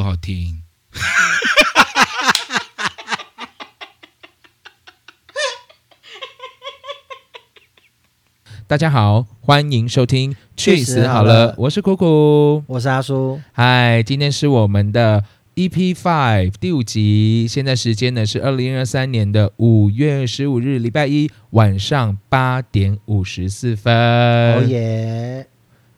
多好听。大家好，欢迎收听《去死好了》，我是苦苦，我是阿叔。嗨，今天是我们的 EP Five 第五集，现在时间呢是二零二三年的五月十五日，礼拜一晚上八点五十四分。哦耶！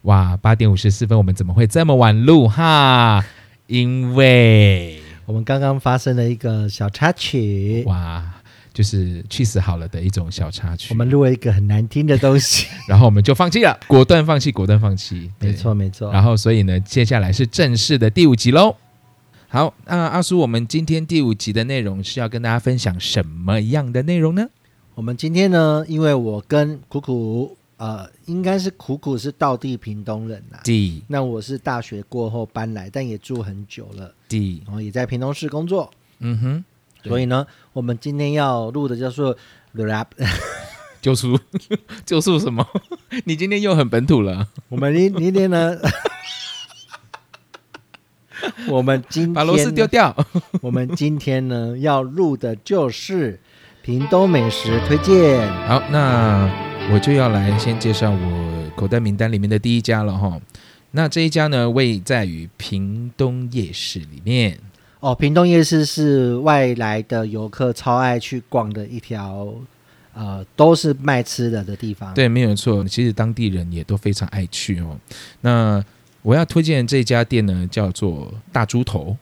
哇，八点五十四分，我们怎么会这么晚录哈？因为我们刚刚发生了一个小插曲，哇，就是去死好了的一种小插曲。我们录了一个很难听的东西，然后我们就放弃了，果断放弃，果断放弃。没错没错。然后，所以呢，接下来是正式的第五集喽。好，那阿叔，我们今天第五集的内容是要跟大家分享什么样的内容呢？我们今天呢，因为我跟苦苦，呃，应该是苦苦是道地屏东人呐、地那我是大学过后搬来，但也住很久了，地，然后也在屏东市工作，嗯哼，所以呢，我们今天要录的叫做 rap。救赎，救赎什么？你今天又很本土了，我们今今天呢，我们今天把螺丝丢掉。我们今天呢要录的就是屏东美食推荐。好，那我就要来先介绍我口袋名单里面的第一家了哈。那这一家呢，位在于屏东夜市里面。哦，屏东夜市是外来的游客超爱去逛的一条，呃，都是卖吃的的地方。，对，没有错。其实当地人也都非常爱去哦。那我要推荐这家店呢，叫做大猪头。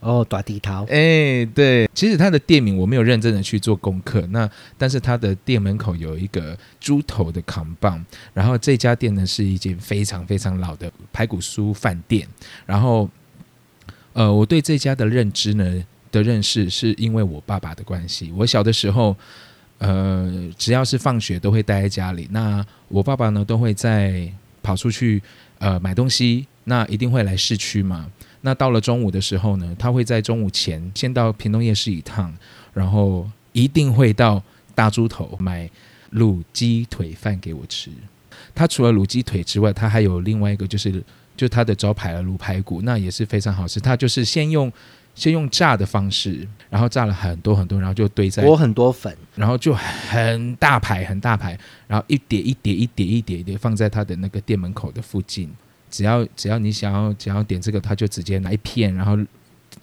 哦，短地桃，哎，对，其实它的店名我没有认真的去做功课，那但是它的店门口有一个猪头的扛棒，然后这家店呢是一间非常非常老的排骨酥饭店，然后呃，我对这家的认知呢的认识是因为我爸爸的关系，我小的时候。呃，只要是放学都会待在家里，那我爸爸呢都会在跑出去呃买东西，那一定会来市区嘛，那到了中午的时候呢，他会在中午前先到屏东夜市一趟，然后一定会到大猪头买卤鸡腿饭给我吃。他除了卤鸡腿之外，他还有另外一个就是就他的招牌了卤排骨，那也是非常好吃。他就是先用先用炸的方式，然后炸了很多很多，然后就堆在裹很多粉。然后就很大排很大排，然后一叠一叠一叠一叠一叠放在他的那个店门口的附近。只要只要你想要想要点这个，他就直接拿一片，然后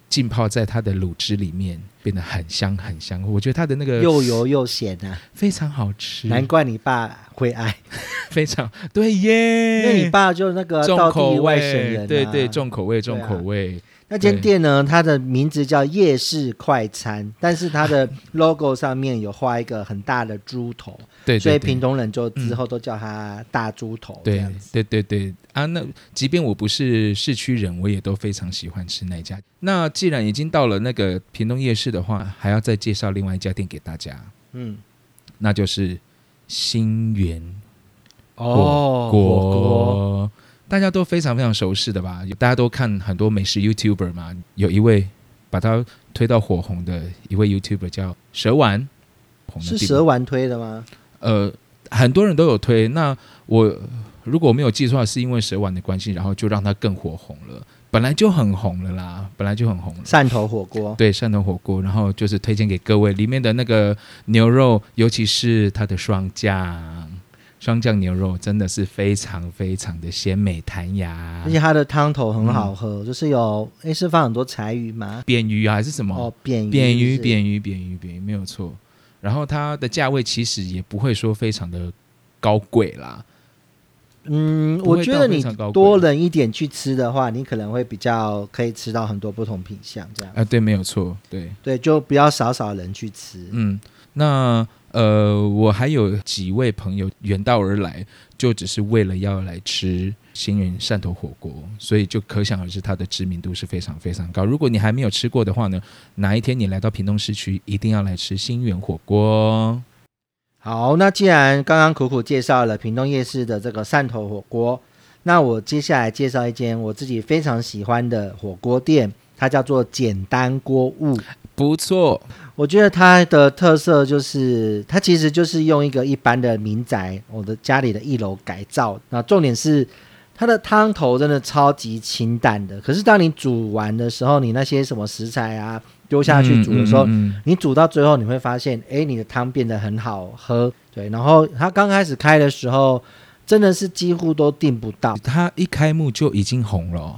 浸泡在它的卤汁里面，变得很香很香。我觉得它的那个又油又咸啊，非常好吃，难怪你爸会爱，非常对耶，因为你爸就那个重口味外省味，人、啊，对对，重口味重口味，那间店呢，它的名字叫夜市快餐，但是它的 logo 上面有画一个很大的猪头，对，对对所以屏东人就之后都叫它大猪头这对样子。对对对啊，那即便我不是市区人，我也都非常喜欢吃那一家。那既然已经到了那个屏东夜市的话，还要再介绍另外一家店给大家，嗯，那就是新源哦，锅。火锅，大家都非常非常熟悉的吧？大家都看很多美食 YouTuber 嘛，有一位把他推到火红的一位 YouTuber 叫蛇丸，红是蛇丸推的吗？呃，很多人都有推。那我如果我没有记错，是因为蛇丸的关系，然后就让它更火红了。本来就很红了啦，本来就很红了。汕头火锅，对，汕头火锅，然后就是推荐给各位，里面的那个牛肉，尤其是它的双酱，双酱牛肉真的是非常非常的鲜美弹牙而。且它的汤头很好嗯喝，就是有诶是放很多柴鱼吗？扁鱼啊，还是什么？哦，扁鱼，扁鱼，扁鱼，扁鱼，扁鱼，没有错。然后它的价位其实也不会说非常的高贵啦，嗯，我觉得你多人一点去吃的话，你可能会比较可以吃到很多不同品相，这样。啊，对，没有错，对，对，就不要少少人去吃。嗯，那呃，我还有几位朋友远道而来，就只是为了要来吃新源汕头火锅，所以就可想而知它的知名度是非常非常高。如果你还没有吃过的话呢，哪一天你来到屏东市区，一定要来吃新源火锅。好，那既然刚刚苦苦介绍了屏东夜市的这个汕头火锅，那我接下来介绍一间我自己非常喜欢的火锅店，它叫做简单锅物。不错，我觉得它的特色就是，它其实就是用一个一般的民宅，我的家里的一楼改造。那重点是它的汤头真的超级清淡的，可是当你煮完的时候，你那些什么食材啊丢下去煮的时候，嗯嗯嗯你煮到最后你会发现，哎，你的汤变得很好喝。对，然后它刚开始开的时候，真的是几乎都订不到嗯，它一开幕就已经红了哦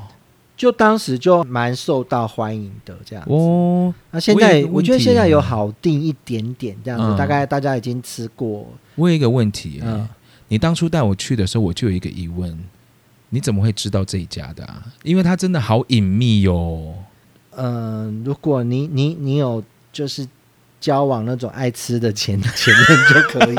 就当时就蛮受到欢迎的这样子。哦。那现在我觉得现在有好定一点点这样子，嗯大概大家已经吃过。我有一个问题、嗯你当初带我去的时候，我就有一个疑问，你怎么会知道这一家的啊？因为它真的好隐秘哟、嗯，如果你你你有就是交往那种爱吃的 前前任就可以。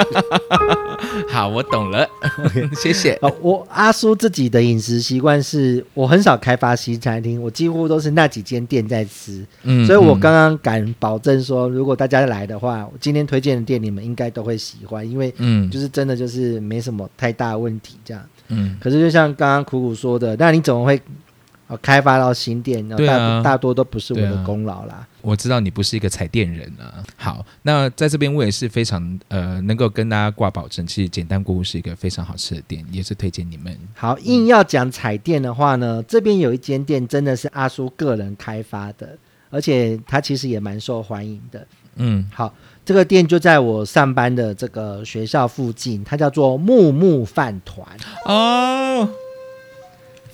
好，我懂了，谢谢。哦，我阿叔自己的饮食习惯是我很少开发西餐厅，我几乎都是那几间店在吃，嗯所以我刚刚敢保证说，如果大家来的话，我今天推荐的店你们应该都会喜欢，因为嗯就是真的就是没什么太大问题这样。嗯可是就像刚刚苦苦说的，那你怎么会呃开发到新店？然后大、对啊大多都不是我的功劳啦。我知道你不是一个彩电人啊。好，那在这边我也是非常呃能够跟大家挂保证，其实简单锅物是一个非常好吃的店，也是推荐你们。好，硬要讲彩电的话呢，这边有一间店真的是阿叔个人开发的，而且他其实也蛮受欢迎的。嗯，好，这个店就在我上班的这个学校附近，它叫做木木饭团，哦，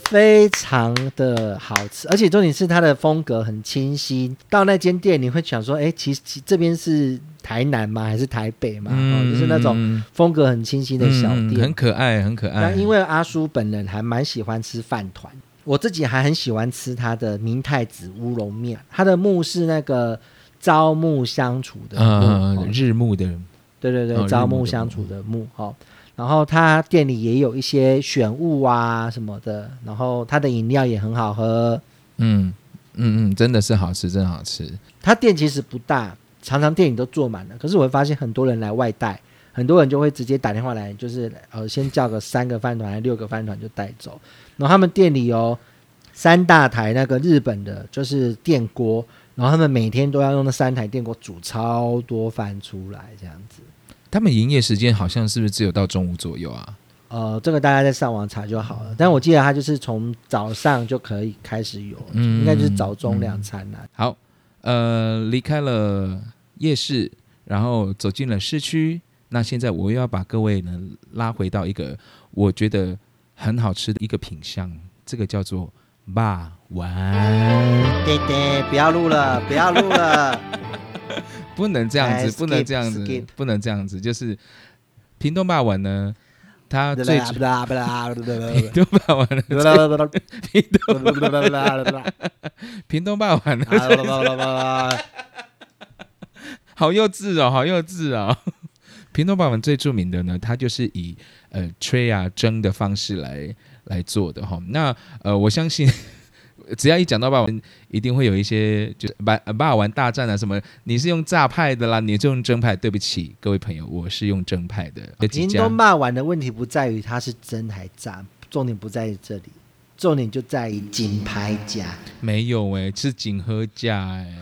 非常的好吃，而且重点是它的风格很清新。到那间店，你会想说，哎，其实这边是台南吗？还是台北嘛？哦，就是那种嗯风格很清新的小嗯店，很可爱，很可爱。那因为阿叔本人还蛮喜欢吃饭团，我自己还很喜欢吃他的明太子乌龙面，他的木是那个朝暮相处的木，呃哦日暮的，对对对，哦朝暮相处的暮哦。然后他店里也有一些选物啊什么的，然后他的饮料也很好喝。嗯嗯嗯，真的是好吃，真的好吃。他店其实不大，常常店里都坐满了，可是我会发现很多人来外带，很多人就会直接打电话来，就是呃先叫个三个饭团、还六个饭团就带走。然后他们店里有三大台那个日本的，就是电锅，然后他们每天都要用那三台电锅煮超多饭出来，这样子。他们营业时间好像是不是只有到中午左右啊？呃，这个大家在上网查就好了。但我记得他就是从早上就可以开始有，嗯应该就是早中两餐啦、好，呃，离开了夜市，然后走进了市区。那现在我又要把各位呢拉回到一个我觉得很好吃的一个品相，这个叫做霸丸。爹爹，不要录了，不要录了。不能这样哎子，不能这样子不能这样子。就是屏东霸王呢，他最不啦不啦不啦屏东霸王呢，不啦不啦屏东不啦不啦不啦屏东霸王好幼稚哦，好幼稚哦。屏东霸王最著名的呢，它就是以呃吹啊蒸的方式来来做的哈、那呃，我相信只要一讲到霸王，一定会有一些就是霸霸王大战啊什么，你是用炸派的啦，你就用蒸派。对不起，各位朋友，我是用蒸派的。有几家屏东霸王的问题不在于它是真还炸，重点不在于这里，重点就在于金牌价。没有哎、是锦和家哎、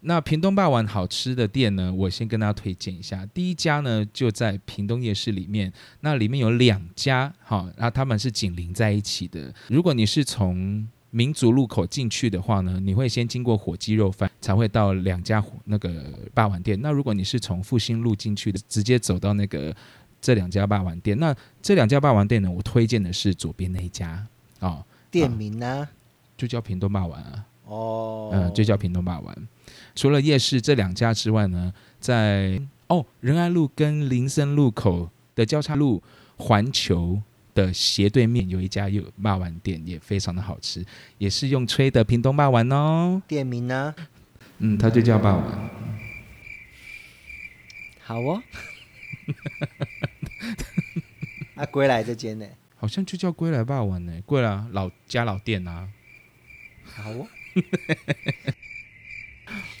那屏东霸王好吃的店呢，我先跟大家推荐一下。第一家呢就在屏东夜市里面，那里面有两家，哈，然后他们是紧邻在一起的。如果你是从民族路口进去的话呢，你会先经过火鸡肉饭，才会到两家那个霸王店。那如果你是从复兴路进去的，直接走到那个这两家霸王店。那这两家霸王店呢，我推荐的是左边那一家，哦，店名呢？就叫屏东霸王啊。哦，嗯，就叫屏东霸王。除了夜市这两家之外呢，在哦仁爱路跟林森路口的交叉路环球的斜对面有一家有霸丸店，也非常的好吃，也是用吹的屏东霸丸哦。店名呢？嗯，它就叫霸王。好哦。啊，归来这间呢？好像就叫归来霸王呢，归来老家老店啊。好哦。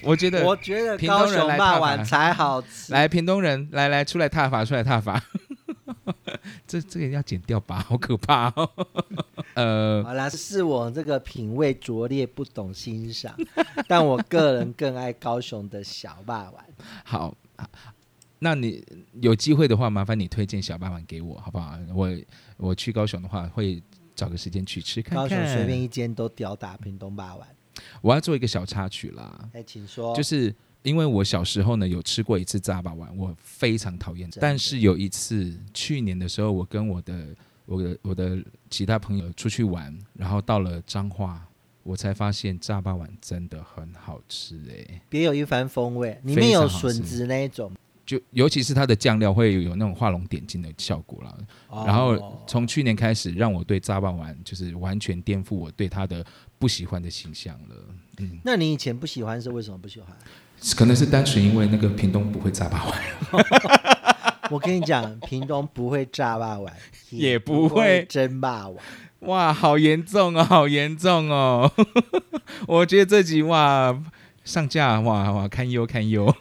我觉得我觉得屏高雄东人来踏伐骂完才好吃。来屏东人来来出来踏伐，出来踏伐。这这个要剪掉吧，好可怕哦。呃，好啦，是我这个品味拙劣，不懂欣赏，但我个人更爱高雄的小霸王。好，那你有机会的话，麻烦你推荐小霸王给我，好不好？我我去高雄的话，会找个时间去吃看高雄看。随便一间都吊打屏东霸王。我要做一个小插曲啦，哎，请说。就是因为我小时候呢有吃过一次炸霸丸，我非常讨厌。但是有一次去年的时候，我跟我的我的我的其他朋友出去玩，然后到了彰化，我才发现炸霸丸真的很好吃诶、别有一番风味，里面有笋子那一种。就尤其是它的酱料会有那种画龙点睛的效果了。然后哦从去年开始，让我对炸霸丸就是完全颠覆我对它的不喜欢的形象了。嗯，那你以前不喜欢是为什么不喜欢？可能是单纯因为那个屏东不会炸霸丸。我跟你讲，屏东不会炸霸丸，也不不会蒸霸丸。哇，好严重哦，好严重哦！我觉得这集哇上架哇哇堪忧堪忧。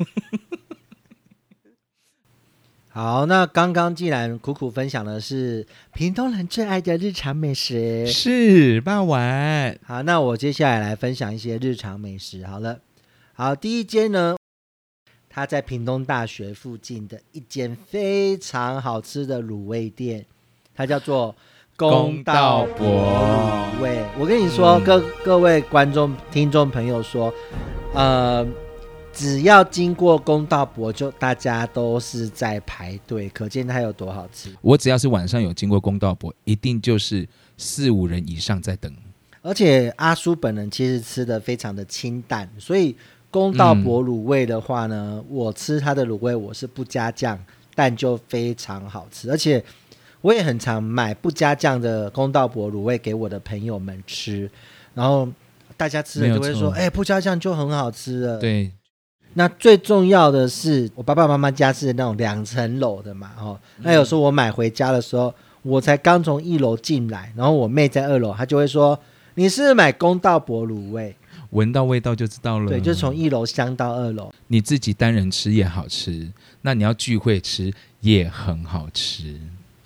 好，那刚刚既然苦苦分享的是屏东人最爱的日常美食，是霸丸，好，那我接下来来分享一些日常美食。好了，好，第一间呢，它在屏东大学附近的一间非常好吃的卤味店，它叫做公道伯卤味。我跟你说，嗯各各位观众、听众朋友说，呃。只要经过公道伯，就大家都是在排队，可见它有多好吃。我只要是晚上有经过公道伯，一定就是四五人以上在等。而且阿叔本人其实吃的非常的清淡，所以公道博卤味的话呢，我吃它的卤味我是不加酱，但就非常好吃，而且我也很常买不加酱的公道博卤味给我的朋友们吃，然后大家吃了就会说，哎、不加酱就很好吃了。，对，那最重要的是，我爸爸妈妈家是那种两层楼的嘛，哦，那有时候我买回家的时候，我才刚从一楼进来，然后我妹在二楼，她就会说：“你是是买公道博卤味？”闻到味道就知道了。对，就从一楼香到二楼。你自己单人吃也好吃，那你要聚会吃也很好吃。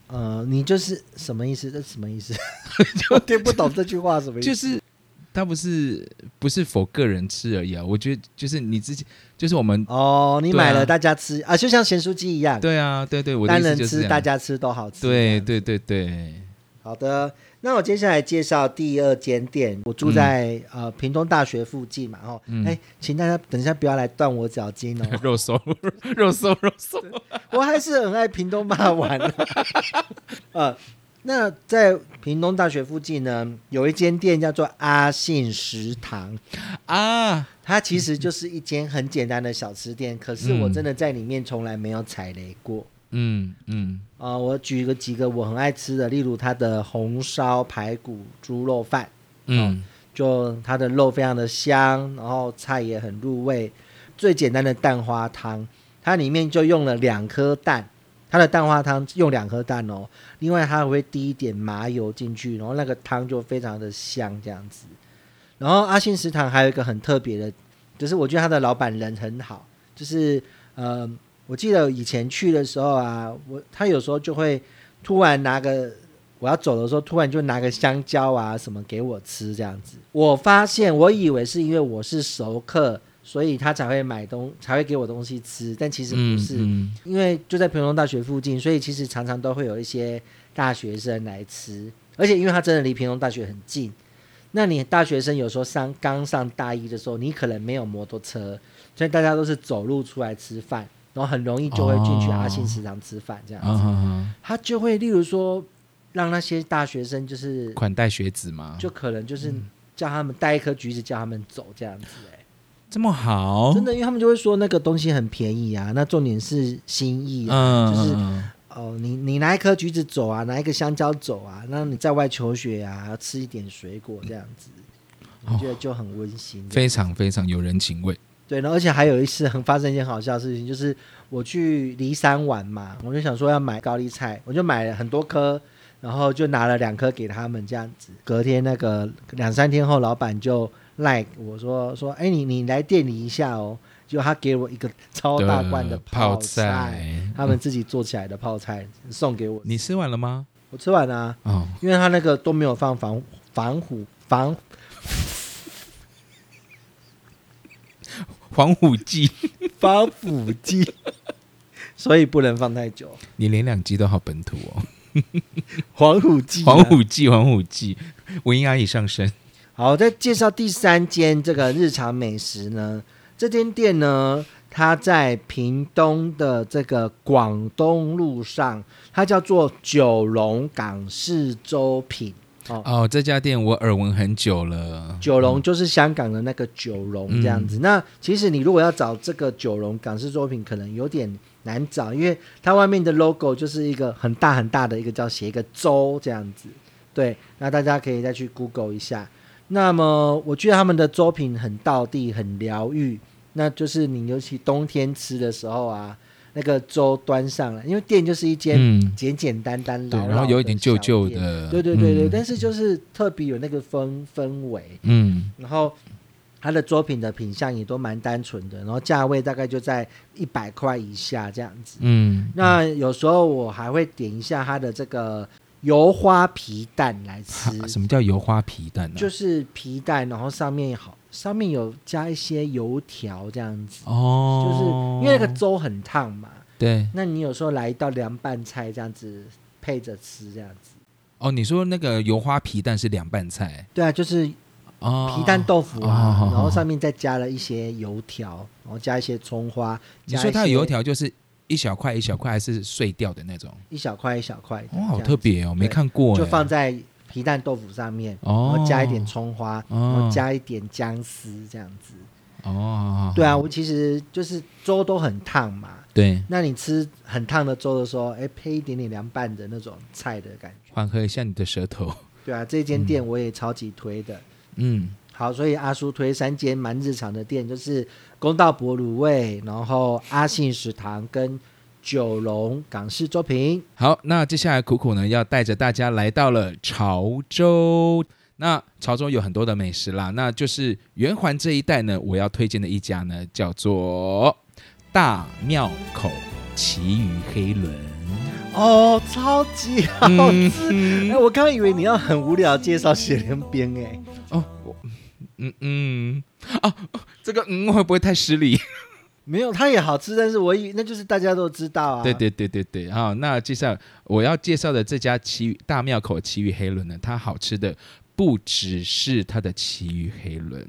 呃，你就是什么意思？这什么意思？我听不懂这句话什么意思。就是它不是不是否个人吃而已啊，我觉得就是你自己，就是我们哦，你买了大家吃啊，就像咸酥鸡一样，对啊，对对，我单人吃大家吃都好吃。对对对对，好的，那我接下来介绍第二间店。我住在、呃屏东大学附近嘛，哦，哎、嗯请大家等一下不要来断我脚筋哦，肉松 肉松肉松，我还是很爱屏东骂玩的。呃，那在屏东大学附近呢，有一间店叫做阿信食堂，啊，它其实就是一间很简单的小吃店，可是我真的在里面从来没有踩雷过。嗯嗯，啊、我举个几个我很爱吃的，例如它的红烧排骨猪肉饭。嗯，就它的肉非常的香，然后菜也很入味。最简单的蛋花汤，它里面就用了两颗蛋，它的蛋花汤用两颗蛋哦。另外它还会滴一点麻油进去，然后那个汤就非常的香这样子。然后阿信食堂还有一个很特别的，就是我觉得他的老板人很好，就是呃，我记得以前去的时候啊，我他有时候就会突然拿个我要走的时候，突然就拿个香蕉啊什么给我吃这样子。我发现，我以为是因为我是熟客，所以他才会买东才会给我东西吃，但其实不是，嗯因为就在平东大学附近，所以其实常常都会有一些大学生来吃，而且因为他真的离平东大学很近。那你大学生有时候上刚上大一的时候，你可能没有摩托车，所以大家都是走路出来吃饭，然后很容易就会进去哦。阿信食堂吃饭这样子。他就会例如说让那些大学生就是款待学子嘛，就可能就是叫他们带一颗橘子叫他们走这样子、欸，这么好，真的，因为他们就会说那个东西很便宜啊，那重点是心意啊，嗯，就是嗯哦，你你拿一颗橘子走啊，拿一个香蕉走啊，那你在外求学啊，要吃一点水果这样子，我觉得就很温馨。非常非常有人情味。对，然后而且还有一次很发生一件好笑的事情，就是我去骊山玩嘛，我就想说要买高丽菜，我就买了很多颗，然后就拿了两颗给他们这样子。隔天那个两三天后，老板就赖我说说，哎，你你来店里一下哦，就他给我一个 超大罐的泡菜，菜，他们自己做起来的泡菜送给我，你吃完了吗？我吃完了、啊，哦，因为他那个都没有放防防腐防黄虎记，防腐剂，所以不能放太久。你连两集都好本土哦。黄虎记啊，黄虎记，黄虎记，文音阿姨上身。好，再介绍第三间这个日常美食呢。这间店呢，它在屏东的这个广东路上，它叫做九龙港式粥品。哦，哦，这家店我耳闻很久了。九龙就是香港的那个九龙这样子。那其实你如果要找这个九龙港式作品，可能有点难找，因为它外面的 logo 就是一个很大很大的一个叫写一个州这样子。对，那大家可以再去 Google 一下。那么我觉得他们的作品很道地，很疗愈。那就是你尤其冬天吃的时候啊，那个粥端上来，因为店就是一间嗯，简简单单对，老老然后有一点旧旧的。对对对对，嗯但是就是特别有那个氛氛围。嗯，然后他的作品的品相也都蛮单纯的，然后价位大概就在一百块以下这样子。嗯，那有时候我还会点一下它的这个油花皮蛋来吃，什么叫油花皮蛋呢？就是皮蛋，然后上面好上面有加一些油条这样子。哦，就是因为那个粥很烫嘛，对那你有时候来一道凉拌菜这样子配着吃这样子，哦，你说那个油花皮蛋是凉拌菜对啊，就是哦，皮蛋豆腐啊，哦然后上面再加了一些油条，然后加一些葱花。你说它的油条就是一小块一小块，还是碎掉的那种？一小块一小块哇，哦，好特别哦，没看过哎，就放在皮蛋豆腐上面，哦然后加一点葱花，然哦后加一点姜丝这样子。哦，对啊，我其实就是粥都很烫嘛，对，那你吃很烫的粥的时候，哎，配一点点凉拌的那种菜的感觉。缓和一下你的舌头。对啊，这间店我也超级推的。嗯，好，所以阿叔推三间蛮日常的店，就是公道博卤味，然后阿信食堂跟九龙港式作品。好，那接下来苦苦呢要带着大家来到了潮州。那潮州有很多的美食啦，那就是圆环这一带呢，我要推荐的一家呢叫做大庙口奇鱼黑轮。哦，超级好嗯吃！哎、我刚刚以为你要很无聊介绍雪莲冰，哎，哦，我嗯嗯啊，这个嗯会不会太失礼？没有，它也好吃，但是我以那就是大家都知道啊。对对对对对，好，那介绍我要介绍的这家奇鱼大庙口奇鱼黑轮呢，它好吃的不只是它的奇鱼黑轮，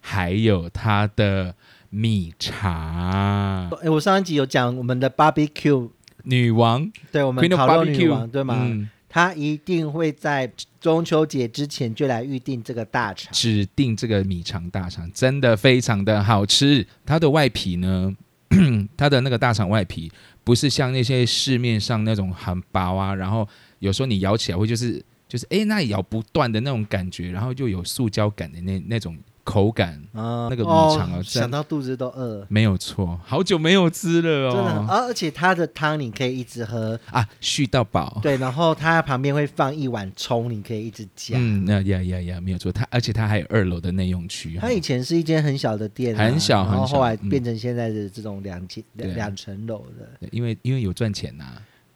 还有它的米茶哎，我上一集有讲我们的 barbecue，女王对我们烤肉女王，对吗？嗯，他一定会在中秋节之前就来预定这个大肠。指定这个米肠大肠真的非常的好吃，它的外皮呢，它的那个大肠外皮不是像那些市面上那种很薄啊，然后有时候你咬起来会就是就是哎那咬不断的那种感觉，然后就有塑胶感的那那种口感，啊那个米肠啊哦，想到肚子都饿了，没有错，好久没有吃了真的很。哦，啊！而且它的汤你可以一直喝，啊，续到饱。对，然后它旁边会放一碗葱，你可以一直加。嗯，那呀呀呀，没有错，它而且它还有二楼的内用区，它以前是一间很小的店啊、很小然后很小后来嗯变成现在的这种两层对两两层楼的。对因为因为有赚钱呐、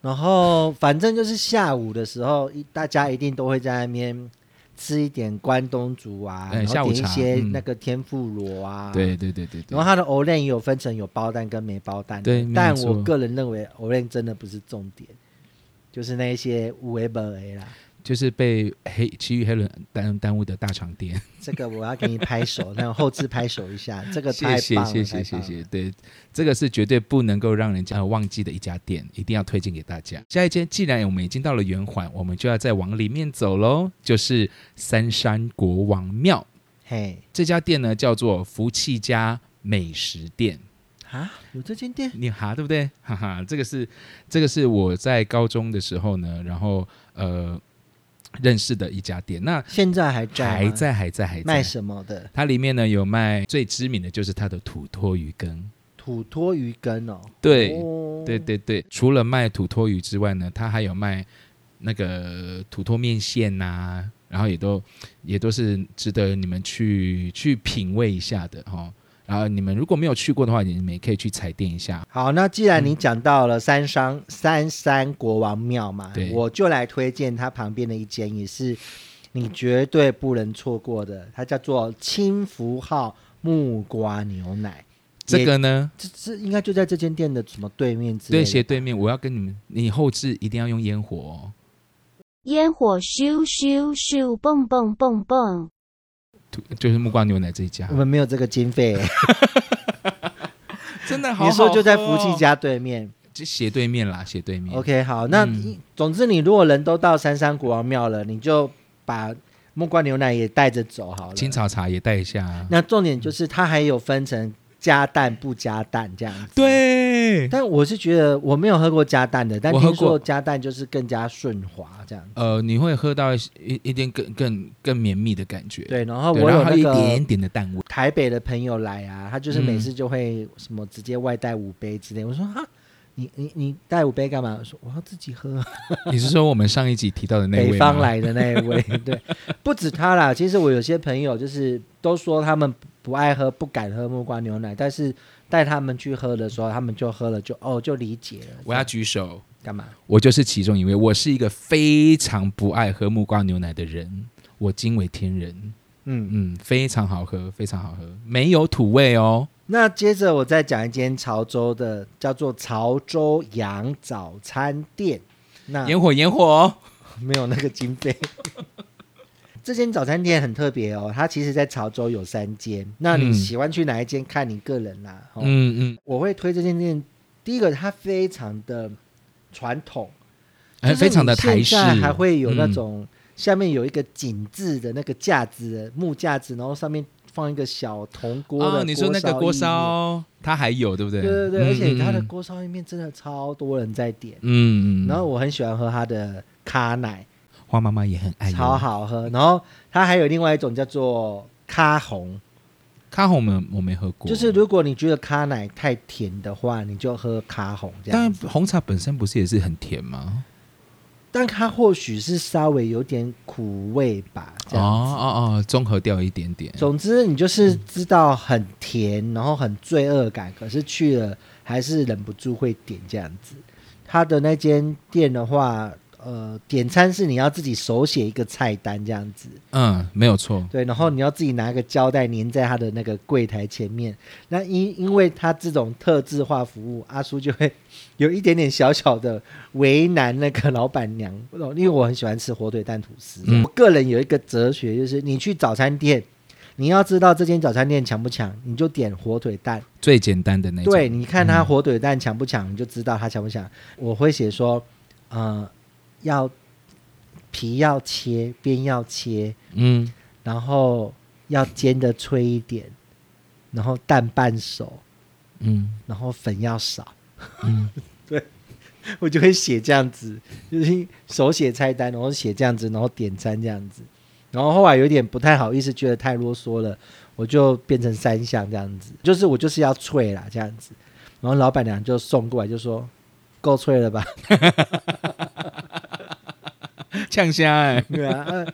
然后反正就是下午的时候，一大家一定都会在那边吃一点关东煮啊，哎然后点一些那个天妇罗啊，对对对对对然后。它的 o l e n 也有分成有包蛋跟没包蛋的，对但我个人认为 o l e n 真的不是重点，就是那一些五 A 本 A 啦。就是被黑其余黑人耽耽误的大肠店，这个我要给你拍手，那后置拍手一下，这个谢太棒了，谢谢谢谢谢谢，对，这个是绝对不能够让人家忘记的一家店，一定要推荐给大家。下一间，既然我们已经到了圆环，我们就要再往里面走喽，就是三山国王庙。嘿。这家店呢，叫做福气家美食店。啊，有这间店？你哈对不对？哈哈，这个是这个是我在高中的时候呢，然后呃认识的一家店。那现在还在吗还在还在还在卖什么的？它里面呢有卖最知名的就是它的土托鱼羹。土托鱼羹哦，对、哦对对对，除了卖土托鱼之外呢，它还有卖那个土托面线呐、然后也都也都是值得你们去去品味一下的哈、然后你们如果没有去过的话，你们也可以去踩店一下。好，那既然你讲到了三山三山国王庙嘛对，我就来推荐它旁边的一间，也是你绝对不能错过的，它叫做清福号木瓜牛奶。这个呢，这这应该就在这间店的什么对面之类对斜对面，我要跟你们，你后置一定要用烟火哦。烟火咻咻咻，蹦蹦蹦蹦。就是木瓜牛奶这一家我，们没有这个经费。真的好你说就在福福气，家对面。就斜对面啦，斜对面。OK，好，那、嗯总之你如果人都到三山国王庙了，你就把木瓜牛奶也带着走好了。青草茶也带一下啊。那重点就是它还有分成加蛋不加蛋这样子。。对，但我是觉得我没有喝过加蛋的，但听说加蛋就是更加顺滑这样子。呃，你会喝到一一点更更更绵密的感觉。对，然后我有那个一点个点的蛋味。台北的朋友来啊，他就是每嗯次就会什么直接外带五杯之类。我说哈，你你你带五杯干嘛？我说我要自己喝。你是说我们上一集提到的那位北方来的那一位，对，不止他啦。其实我有些朋友就是都说他们不爱喝、不敢喝木瓜牛奶，但是带他们去喝的时候，他们就喝了就，哦就理解了。我要举手，干嘛？我就是其中一位。我是一个非常不爱喝木瓜牛奶的人，我惊为天人。嗯，嗯，非常好喝，非常好喝，没有土味哦。那接着我再讲一间潮州的，叫做潮州羊早餐店。那烟火，烟火，没有那个经费。这间早餐店很特别哦，它其实在潮州有三间。那你嗯喜欢去哪一间，看你个人啦。哦、嗯嗯，我会推这间店，第一个它非常的传统，就是哎非常的台式，还会有那嗯种、下面有一个井字的那个架子，木架子，然后上面放一个小铜锅的、哦，你说那个锅，烧，它还有对不对？对对对，嗯而且它的嗯锅烧意面真的超多人在点。嗯嗯，然后我很喜欢喝它的咖奶，花妈妈也很爱，超。好喝。然后它还有另外一种叫做咖红，咖红我们我没喝过，就是如果你觉得咖奶太甜的话，你就喝咖红这样子。但红茶本身不是也是很甜吗？但它或许是稍微有点苦味吧，这哦样子。哦哦，综合掉一点点。总之，你就是知道很甜，然后很罪恶感，可是去了还是忍不住会点这样子。它的那间店的话，呃，点餐是你要自己手写一个菜单这样子，嗯，没有错。对，然后你要自己拿一个胶带粘在他的那个柜台前面。那因因为他这种特制化服务，阿叔就会有一点点小小的为难那个老板娘，因为我很喜欢吃火腿蛋吐司。嗯我个人有一个哲学，就是你去早餐店，你要知道这间早餐店强不强，你就点火腿蛋。最简单的那种。对，你看它嗯火腿蛋强不强，你就知道它强不强。我会写说，呃，要皮要切，边要切，嗯，然后要煎的脆一点，然后蛋半熟，嗯然后粉要少。嗯，对我就会写这样子，就是手写菜单，然后写这样子，然后点餐这样子。然后后来有点不太好意思，觉得太啰嗦了，我就变成三项这样子，就是我就是要脆啦这样子。然后老板娘就送过来，就说够脆了吧？呛虾哎，对啊，呃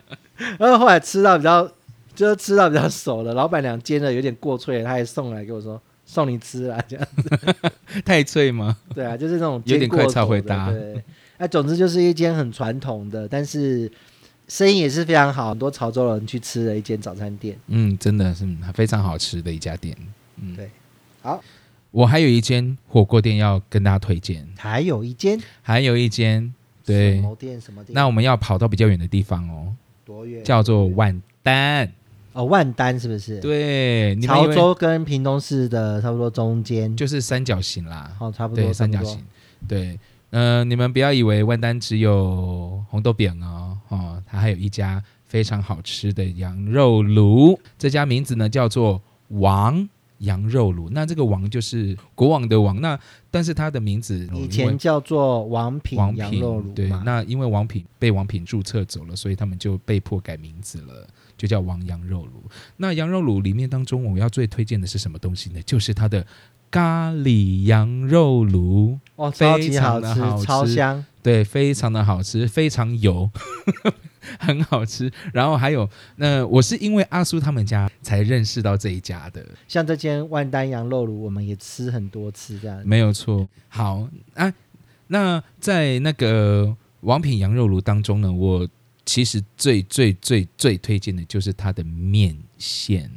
然后后来吃到比较，就是吃到比较熟了，老板娘煎的有点过脆了，她还送来给我说送你吃啦，这样。太脆吗？对啊，就是那种有点快煎过头的超会搭对，那总之就是一间很传统的，但是生意也是非常好，很多潮州人去吃的一间早餐店。嗯，真的是非常好吃的一家店。嗯，对好，我还有一间火锅店要跟大家推荐，还有一间还有一间，对什，么店什么店？那我们要跑到比较远的地方哦，多远？叫做万丹。哦万丹是不是？，对，你们潮州跟屏东市的差不多中间，就是三角形啦，哦差不多对，三角。形。对，呃，你们不要以为万丹只有红豆饼哦，哦，它还有一家非常好吃的羊肉炉，这家名字呢叫做王羊肉炉。那这个王就是国王的王，那但是它的名字以前叫做王品王品羊肉炉对，那因为王品被王品注册走了，所以他们就被迫改名字了，就叫王羊肉炉。那羊肉炉里面当中，我要最推荐的是什么东西呢？就是它的咖喱羊肉炉，哦超级非好吃，常的好吃超香。对，非常的好吃，非常油，很好吃。然后还有，那我是因为阿叔他们家才认识到这一家的，像这间万丹羊肉炉，我们也吃很多次这样。没有错。好啊，那在那个王品羊肉炉当中呢，我其实最最最最推荐的就是它的面线，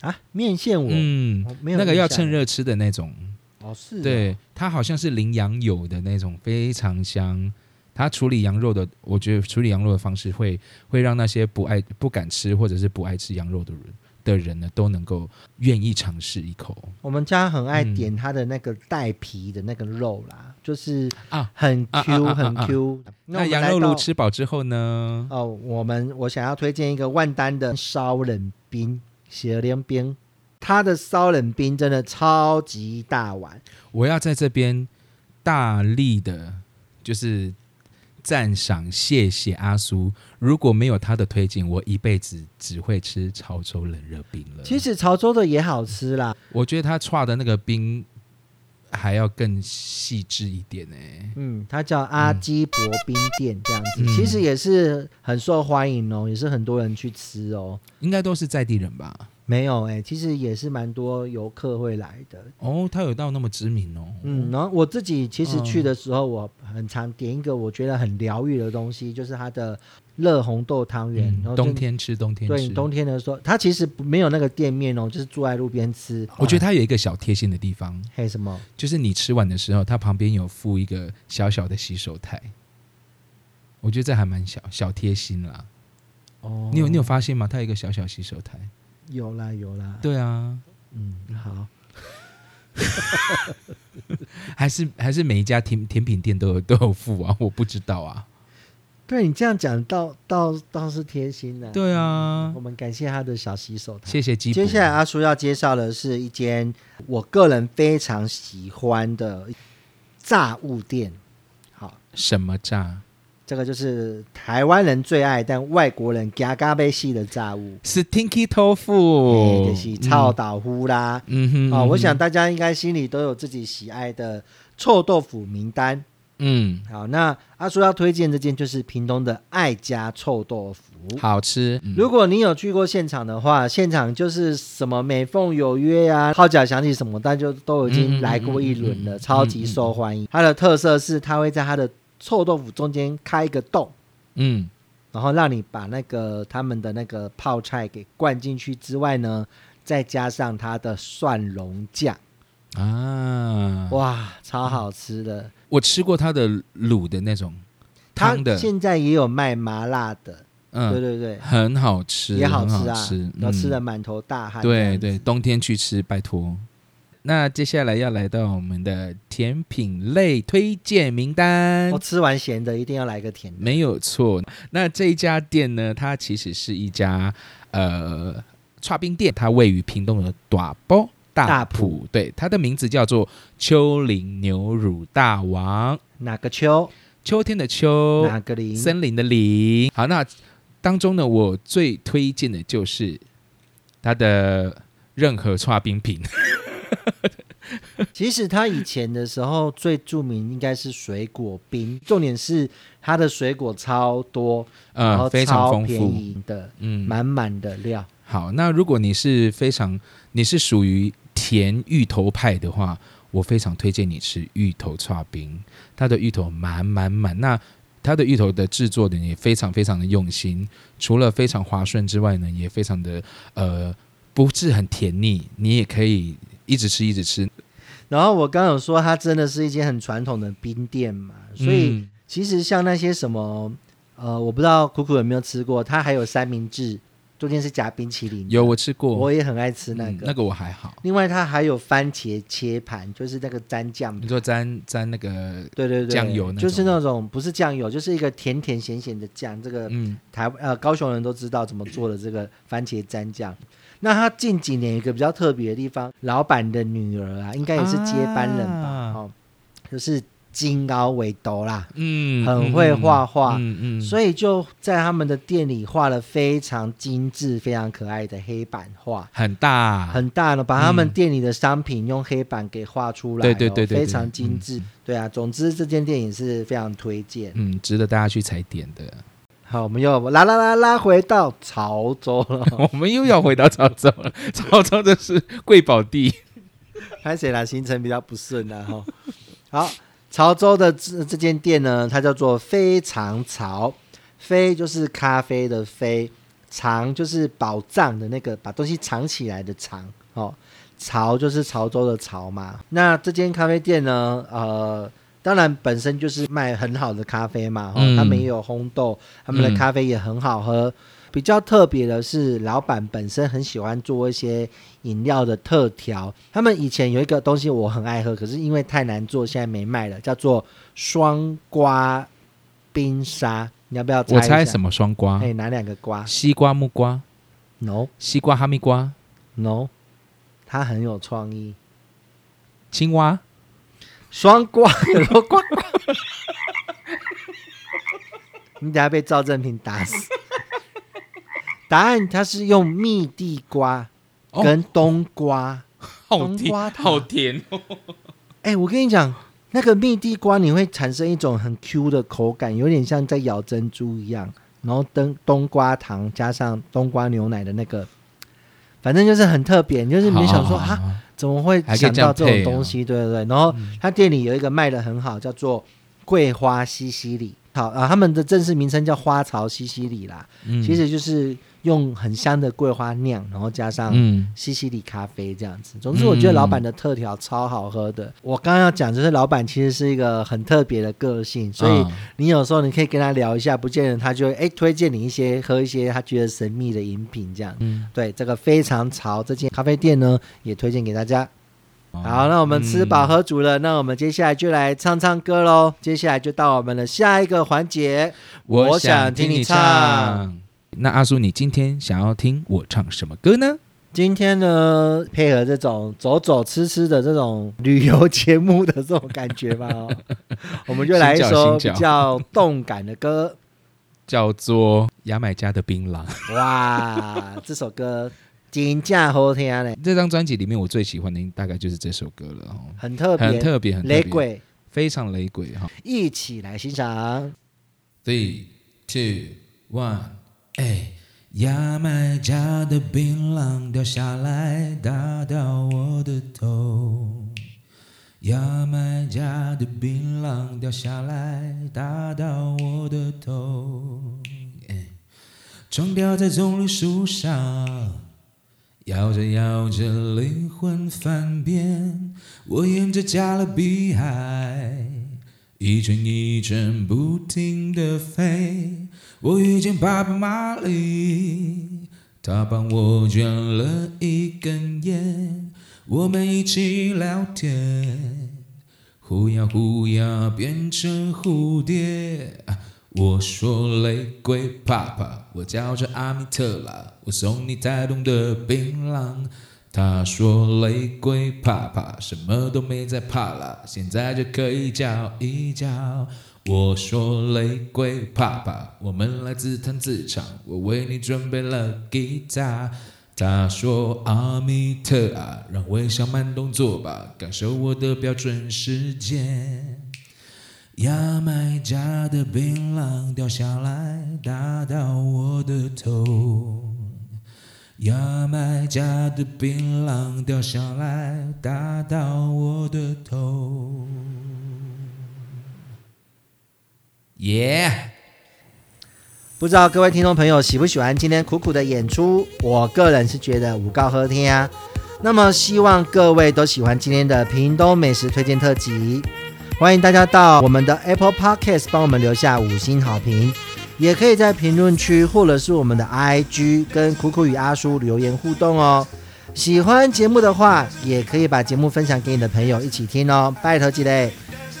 啊，面线我、嗯我，没有那个要趁热吃的那种，哦是哦对，它好像是羚羊有的那种，非常香。它处理羊肉的，我觉得处理羊肉的方式会会让那些不爱不敢吃或者是不爱吃羊肉的人的人呢，都能够愿意尝试一口我们家很爱嗯点它的那个带皮的那个肉啦，就是啊。很啊 Q 很啊 Q。那羊肉炉吃饱之后呢？哦，我们我想要推荐一个万丹的烧冷冰雪莲冰，它的烧冷冰真的超级大碗，我要在这边大力的，就是赞赏，谢谢阿苏。如果没有他的推荐，我一辈子只会吃潮州冷热冰了。其实潮州的也好吃啦，我觉得他串的那个冰还要更细致一点呢、嗯，它叫阿基伯冰店这样子，嗯其实也是很受欢迎哦，也是很多人去吃哦。应该都是在地人吧？没有哎、其实也是蛮多游客会来的。哦，它有到那么知名哦。嗯，然后我自己其实嗯去的时候，我很常点一个我觉得很疗愈的东西，就是它的热红豆汤圆。然后冬天吃，冬天吃。对冬天的时候，它其实不没有那个店面哦，就是坐在路边吃。我觉得它它有一个小贴心的地方，还有什么？就是你吃完的时候，它旁边有附一个小小的洗手台。我觉得这还蛮小小贴心啦。哦你有你有发现吗？它有一个小小洗手台。有啦有啦，对啊，嗯，好，还是还是每一家甜甜品店都有都有付啊，我不知道啊。对你这样讲，倒倒倒是贴心的、对啊我，们感谢他的小洗手台。谢谢基。接下来阿叔要介绍的是一间我个人非常喜欢的炸物店。好，什么炸这个就是台湾人最爱，但外国人嘎嘎被系的炸物，？Stinky tofu，哎就是臭豆腐啦。嗯哼，啊、我想大家应该心里都有自己喜爱的臭豆腐名单。嗯，好，那阿叔要推荐这件就是屏东的爱家臭豆腐。好吃。嗯如果你有去过现场的话，现场就是什么美凤有约呀、号角响起什么，但就都已经来过一轮了，超级受欢迎。它的特色是它会在它的臭豆腐中间开一个洞，嗯，然后让你把那个他们的那个泡菜给灌进去之外呢，再加上它的蒜蓉酱，啊，哇，超好吃的。我吃过它的卤的那种它汤的，现在也有卖麻辣的，对嗯，对对，很好吃，也好吃啊，吃，然后吃的嗯满头大汗。对对，，冬天去吃，拜托。那接下来要来到我们的甜品类推荐名单我、，吃完咸的一定要来个甜的。没有错。那这一家店呢，它其实是一家呃串冰店，它位于屏东的大包大大埔，对，它的名字叫做丘陵牛乳大王，哪个秋？秋天的秋，哪个林？森林的林。好，那当中呢，我最推荐的就是它的任何串冰品。其实他以前的时候最著名应该是水果冰，重点是它的水果超多，然后呃，非常丰富。宜的，嗯，满满的料。好。那如果你是非常你是属于甜芋头派的话，我非常推荐你吃芋头叉冰，它的芋头满满满。那它的芋头的制作的也非常非常的用心，除了非常滑顺之外呢，也非常的呃不是很甜腻，你也可以一直吃一直吃。然后我刚刚有说它真的是一间很传统的冰店嘛，所以嗯其实像那些什么呃，我不知道苦苦有没有吃过，它还有三明治，中间是夹冰淇淋。有我吃过，我也很爱吃那个。嗯那个我还好。另外，它还有番茄切盘，就是那个蘸酱你说沾沾那个对对对，酱油就是那种不是酱油，就是一个甜甜咸咸的酱。这个嗯台呃高雄人都知道怎么做的这个番茄蘸酱。那他近几年有一个比较特别的地方，老板的女儿啊，应该也是接班人吧？啊哦，就是金高维斗啦，嗯很会画画嗯嗯，所以就在他们的店里画了非常精致、非常可爱的黑板画。很大，很大呢，把他们嗯店里的商品用黑板给画出来、哦，对对对非常精致。对啊，总之这间店也是非常推荐。嗯，值得大家去踩点的。好，我们又拉拉拉拉回到潮州了，我们又要回到潮州了，潮州的是贵宝地，看谁啦？行程比较不顺啊哈。好，潮州的这这间店呢，它叫做非常潮，非就是咖啡的非，藏就是宝藏的那个把东西藏起来的藏哦，潮就是潮州的潮嘛。那这间咖啡店呢，呃，当然本身就是卖很好的咖啡嘛，哈、嗯他们也有烘豆，他们的嗯咖啡也很好喝。比较特别的是，老板本身很喜欢做一些饮料的特调。他们以前有一个东西我很爱喝，可是因为太难做，现在没卖了，叫做双瓜冰沙。你要不要猜？我猜什么双瓜？哎，哪两个瓜西瓜、木瓜、？No 西瓜、哈密瓜、No，它很有创意。青蛙。双瓜有多瓜？你等下被赵正平打死。答案它是用蜜地瓜哦跟冬瓜。冬瓜塔好甜哦！哎、我跟你讲，那个蜜地瓜你会产生一种很 Q 的口感，有点像在咬珍珠一样。然后冬冬瓜糖加上冬瓜牛奶的那个，反正就是很特别。就是你想说啊，怎么会想到这种东西？对对对。然后他店里有一个卖的很好，叫做桂花西西里。好啊，他们的正式名称叫花草西西里啦，嗯其实就是用很香的桂花酿，然后加上嗯，西西里咖啡这样子。总之，我觉得老板的特调超好喝的。我刚刚要讲，就是老板其实是一个很特别的个性，所以嗯你有时候你可以跟他聊一下，不见得他就会哎推荐你一些喝一些他觉得神秘的饮品这样。嗯，对，这个非常潮，这间咖啡店呢也推荐给大家。哦好，那我们吃饱喝足了，那我们接下来就来唱唱歌喽。接下来就到我们的下一个环节，我想听你唱。那阿叔，你今天想要听我唱什么歌呢？今天呢，配合这种走走吃吃的这种旅游节目的这种感觉吧、哦，我们就来一首比较动感的歌。叫做牙买加的槟榔。哇，这首歌真正好听嘞，这张专辑里面我最喜欢的大概就是这首歌了哦，很特别，很特别，很特别，雷鬼，非常雷鬼哈。一起来欣赏。Three, two, one，哎，牙买加的槟榔掉下来，打到我的头。牙买加的槟榔掉下来，打到我的头。哎撞掉在棕榈树上，摇着摇着灵魂翻遍，我沿着加勒比海。一圈一圈不停地飞，我遇见爸爸玛丽，他帮我卷了一根烟，我们一起聊天，呼呀呼呀变成蝴蝶。我说雷鬼爸爸，我叫着阿米特拉，我送你台东的槟榔。他说雷鬼怕怕，什么都没在怕了，现在就可以叫一叫。我说雷鬼怕怕，我们来自弹自唱，我为你准备了吉他。他说阿米特啊，让微笑慢动作吧，感受我的标准时间。牙买加的槟榔掉下来，打到我的头。牙买加的槟榔掉下来，打到我的头。耶、不知道各位听众朋友喜不喜欢今天苦苦的演出？我个人是觉得五告和天啊。那么希望各位都喜欢今天的屏东美食推荐特辑，欢迎大家到我们的 Apple Podcast 帮我们留下五星好评，也可以在评论区或者是我们的 IG 跟苦苦与阿叔留言互动哦。喜欢节目的话，也可以把节目分享给你的朋友一起听哦，拜托几嘞。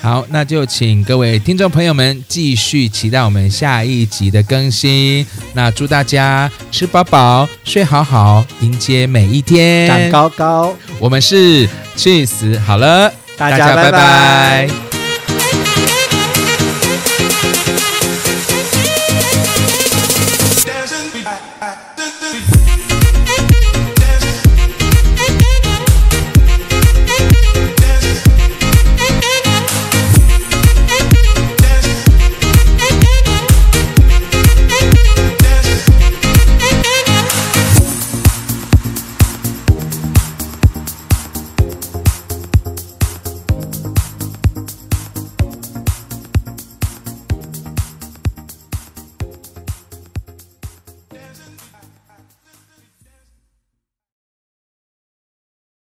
好，那就请各位听众朋友们继续期待我们下一集的更新。那祝大家吃饱饱，睡好好，迎接每一天。长高高，我们是去死好了，大家拜拜拜